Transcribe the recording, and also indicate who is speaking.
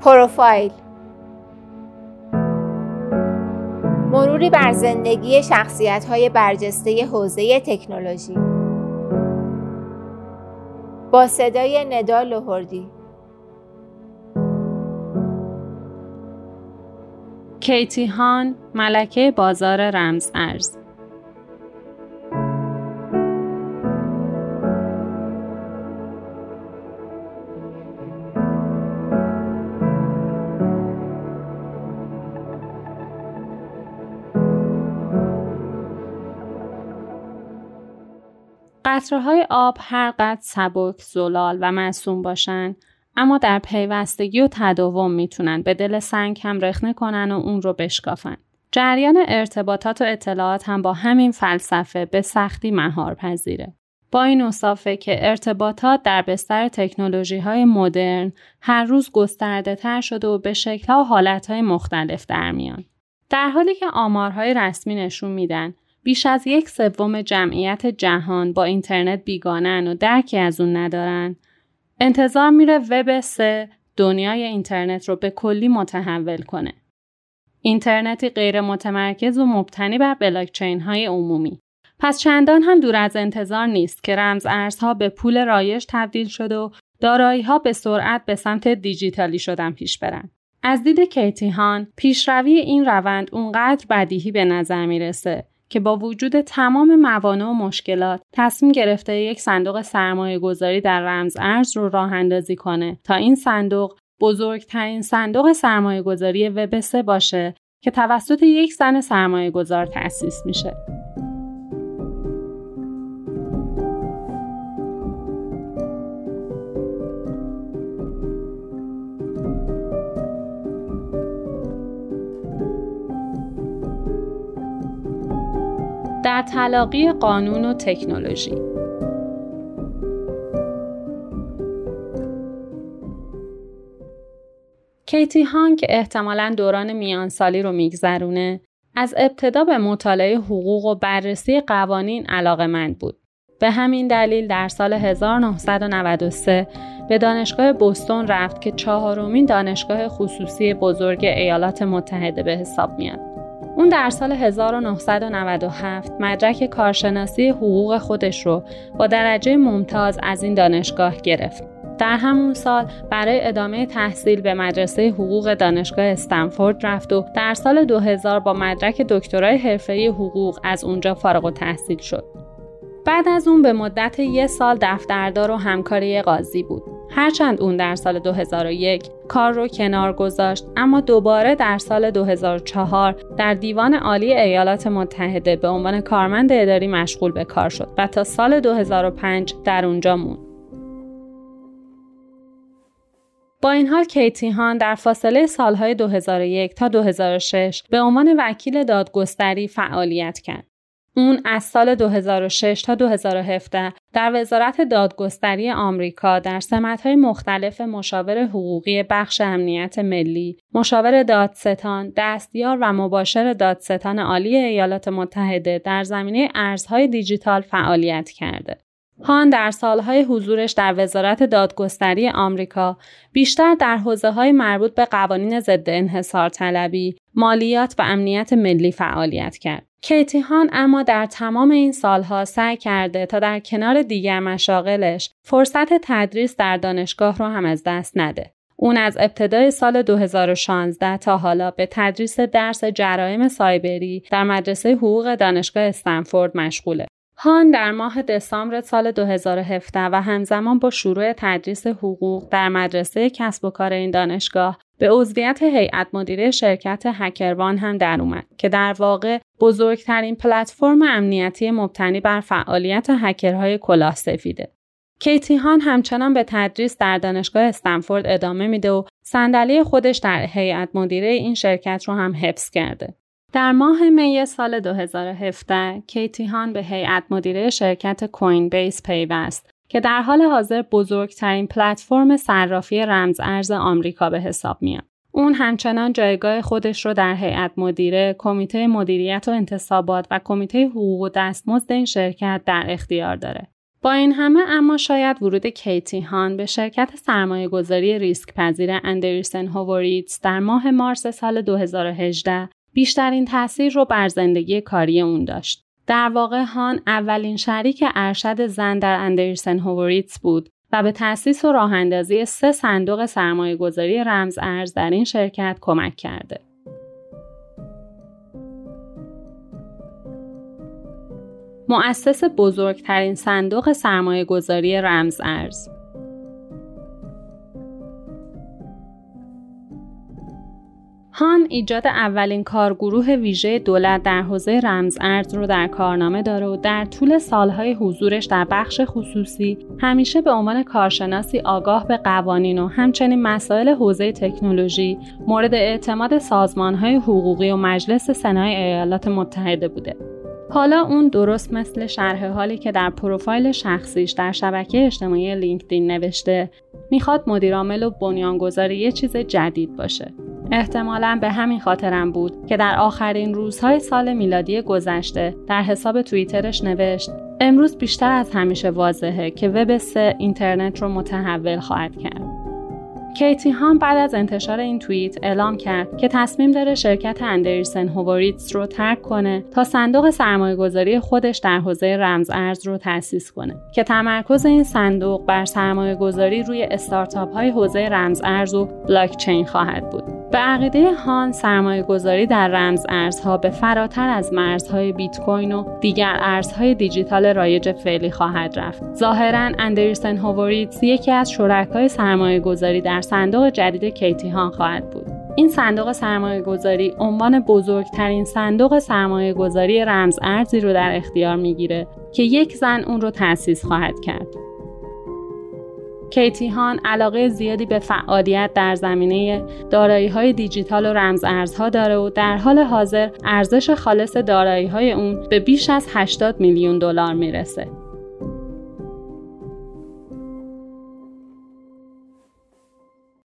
Speaker 1: پروفایل. مروری بر زندگی شخصیت های برجسته حوزه تکنولوژی. با صدای ندا لهردی
Speaker 2: کیتی هان ملکه بازار رمز ارز قطره‌های آب هر قد سبک، زلال و معصوم باشن اما در پیوستگی و تداوم می‌تونن به دل سنگ هم رخنه کنن و اون رو بشکافن. جریان ارتباطات و اطلاعات هم با همین فلسفه به سختی مهار پذیره. با این اصافه که ارتباطات در بستر تکنولوژی های مدرن هر روز گسترده تر شده و به شکل و حالت های مختلف در میان. در حالی که آمارهای رسمی نشون میدن بیش از یک سوم جمعیت جهان با اینترنت بیگانن و درکی از اون ندارن انتظار میره وب سه دنیای اینترنت رو به کلی متحول کنه. اینترنتی غیر متمرکز و مبتنی بر بلاکچین های عمومی. پس چندان هم دور از انتظار نیست که رمز ارزها به پول رایج تبدیل شده و دارایی ها به سرعت به سمت دیجیتالی شدن پیش برن. از دید کیتی هان پیشروی این روند اونقدر بدیهی به نظر می‌رسه که با وجود تمام موانع و مشکلات تصمیم گرفته یک صندوق سرمایه گذاری در رمز ارز رو راه اندازی کنه تا این صندوق بزرگترین صندوق سرمایه گذاری وب باشه که توسط یک زن سرمایه گذار تأسیس میشه. در تلاقی قانون و تکنولوژی کیتی هان که احتمالا دوران میانسالی رو میگذرونه از ابتدا به مطالعه حقوق و بررسی قوانین علاقه مند بود. به همین دلیل در سال 1993 به دانشگاه بوستون رفت که چهارمین دانشگاه خصوصی بزرگ ایالات متحده به حساب میاد. اون در سال 1997 مدرک کارشناسی حقوق خودش رو با درجه ممتاز از این دانشگاه گرفت. در همون سال برای ادامه تحصیل به مدرسه حقوق دانشگاه استنفورد رفت و در سال 2000 با مدرک دکترای حرفه‌ای حقوق از اونجا فارغ و تحصیل شد. بعد از اون به مدت یک سال دفتردار و همکاری قاضی بود. هرچند اون در سال 2001 کار رو کنار گذاشت اما دوباره در سال 2004 در دیوان عالی ایالات متحده به عنوان کارمند اداری مشغول به کار شد و تا سال 2005 در اونجا موند. با این حال کیتی هان در فاصله سالهای 2001 تا 2006 به عنوان وکیل دادگستری فعالیت کرد. اون از سال 2006 تا 2017 در وزارت دادگستری آمریکا در سمت‌های مختلف مشاور حقوقی بخش امنیت ملی، مشاور دادستان، دستیار و مباشر دادستان عالی ایالات متحده در زمینه ارزهای دیجیتال فعالیت کرده. هان در سالهای حضورش در وزارت دادگستری آمریکا بیشتر در حوزه های مربوط به قوانین ضد انحصار طلبی، مالیات و امنیت ملی فعالیت کرد. کیتی هان اما در تمام این سالها سعی کرده تا در کنار دیگر مشاغلش فرصت تدریس در دانشگاه رو هم از دست نده. اون از ابتدای سال 2016 تا حالا به تدریس درس جرایم سایبری در مدرسه حقوق دانشگاه استنفورد مشغوله. هان در ماه دسامبر سال 2017 و همزمان با شروع تدریس حقوق در مدرسه کسب و کار این دانشگاه به عضویت هیئت مدیره شرکت هکروان هم در اومد که در واقع بزرگترین پلتفرم امنیتی مبتنی بر فعالیت هکرهای کلاه سفیده. کیتی هان همچنان به تدریس در دانشگاه استنفورد ادامه میده و صندلی خودش در هیئت مدیره این شرکت رو هم حفظ کرده. در ماه می سال 2017 کیتی هان به هیئت مدیره شرکت کوین بیس پیوست که در حال حاضر بزرگترین پلتفرم صرافی رمز ارز آمریکا به حساب میاد. اون همچنان جایگاه خودش رو در هیئت مدیره، کمیته مدیریت و انتصابات و کمیته حقوق و دستمزد این شرکت در اختیار داره. با این همه اما شاید ورود کیتی هان به شرکت سرمایه گذاری ریسک پذیر اندرسن هووریتس در ماه مارس سال 2018 بیشترین تاثیر رو بر زندگی کاری اون داشت. در واقع هان اولین شریک ارشد زن در اندرسن هووریتس بود و به تأسیس و راه اندازی سه صندوق سرمایه گذاری رمز ارز در این شرکت کمک کرده. مؤسس بزرگترین صندوق سرمایه گذاری رمز ارز هان ایجاد اولین کارگروه ویژه دولت در حوزه رمز ارز رو در کارنامه داره و در طول سالهای حضورش در بخش خصوصی همیشه به عنوان کارشناسی آگاه به قوانین و همچنین مسائل حوزه تکنولوژی مورد اعتماد سازمانهای حقوقی و مجلس سنای ایالات متحده بوده. حالا اون درست مثل شرح حالی که در پروفایل شخصیش در شبکه اجتماعی لینکدین نوشته می‌خواد مدیرعامل و بنیانگذار یه چیز جدید باشه احتمالا به همین خاطرم بود که در آخرین روزهای سال میلادی گذشته در حساب توییترش نوشت امروز بیشتر از همیشه واضحه که وب سه اینترنت رو متحول خواهد کرد کیتی هام بعد از انتشار این توییت اعلام کرد که تصمیم داره شرکت اندرسن هووریتس رو ترک کنه تا صندوق سرمایه گذاری خودش در حوزه رمز ارز رو تأسیس کنه که تمرکز این صندوق بر سرمایه گذاری روی استارتاپ های حوزه رمز ارز و بلاکچین خواهد بود. به عقیده هان سرمایه گذاری در رمز ارزها به فراتر از مرزهای بیت کوین و دیگر ارزهای دیجیتال رایج فعلی خواهد رفت. ظاهرا اندرسن هووریتس یکی از شرکای سرمایه گذاری در صندوق جدید کیتی هان خواهد بود. این صندوق سرمایه گذاری عنوان بزرگترین صندوق سرمایه گذاری رمز ارزی رو در اختیار می‌گیره که یک زن اون رو تأسیس خواهد کرد. کیتی هان علاقه زیادی به فعالیت در زمینه دارایی های دیجیتال و رمز ارزها داره و در حال حاضر ارزش خالص دارایی های اون به بیش از 80 میلیون دلار می‌رسه.